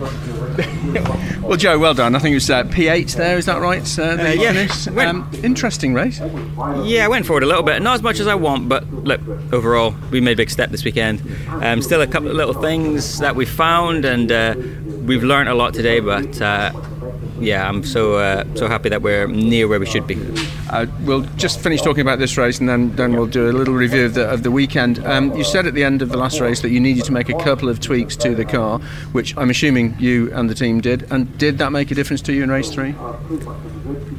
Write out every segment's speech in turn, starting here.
well, Joe, well done. I think it was uh, P8 there. Is that right? Uh, uh, yeah. Um, interesting race. Yeah, I went forward a little bit, not as much as I want, but look, overall, we made a big step this weekend. Um, still a couple of little things that we found, and uh, we've learned a lot today. But uh, yeah, I'm so uh, so happy that we're near where we should be. Uh, we'll just finish talking about this race, and then, then we'll do a little review of the of the weekend. Um, you said at the end of the last race that you needed to make a couple of tweaks to the car, which I'm assuming you and the team did. And did that make a difference to you in race three?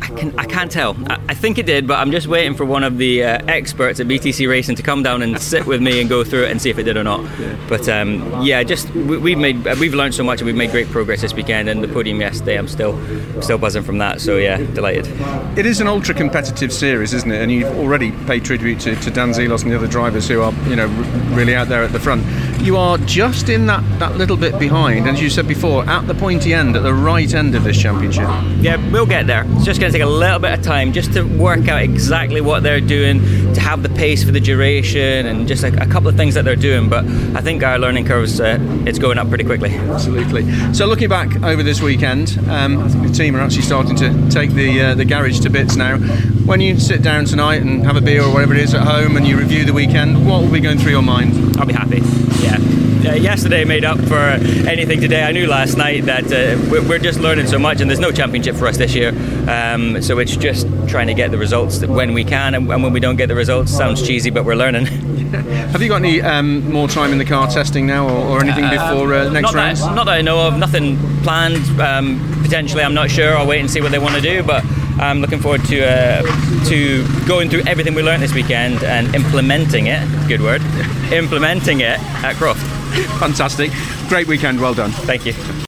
I, can, I can't tell. I, I think it did, but I'm just waiting for one of the uh, experts at BTC Racing to come down and sit with me and go through it and see if it did or not. Yeah. But um, yeah, just we, have made we've learned so much and we've made great progress this weekend. And the podium yesterday, I'm still still buzzing from that. So yeah, delighted. It is an ultra competitive series, isn't it? And you've already paid tribute to, to Dan Zelos and the other drivers who are you know really out there at the front. You are just in that, that little bit behind, and as you said before, at the pointy end, at the right end of this championship. Yeah, we'll get there. It's just going to take a little bit of time just to work out exactly what they're doing, to have the pace for the duration, and just a, a couple of things that they're doing. But I think our learning curves uh, it's going up pretty quickly. Absolutely. So looking back over this weekend, um, I think the team are actually starting to take the uh, the garage to bits now. When you sit down tonight and have a beer or whatever it is at home, and you review the weekend, what will be going through your mind? I'll be happy. Yeah uh, yesterday made up for anything today. I knew last night that uh, we're, just learning so much, and there's no championship for us this year. Um, so it's just trying to get the results when we can, and, and when we don't get the results, sounds cheesy, but we're learning. Have you got any um, more time in the car testing now, or, or anything uh, before uh, next round? Not that I know of. Nothing planned. Um, potentially, I'm not sure. I'll wait and see what they want to do, but. I'm looking forward to uh, to going through everything we learned this weekend and implementing it. Good word. implementing it at Croft. Fantastic. Great weekend. Well done. Thank you.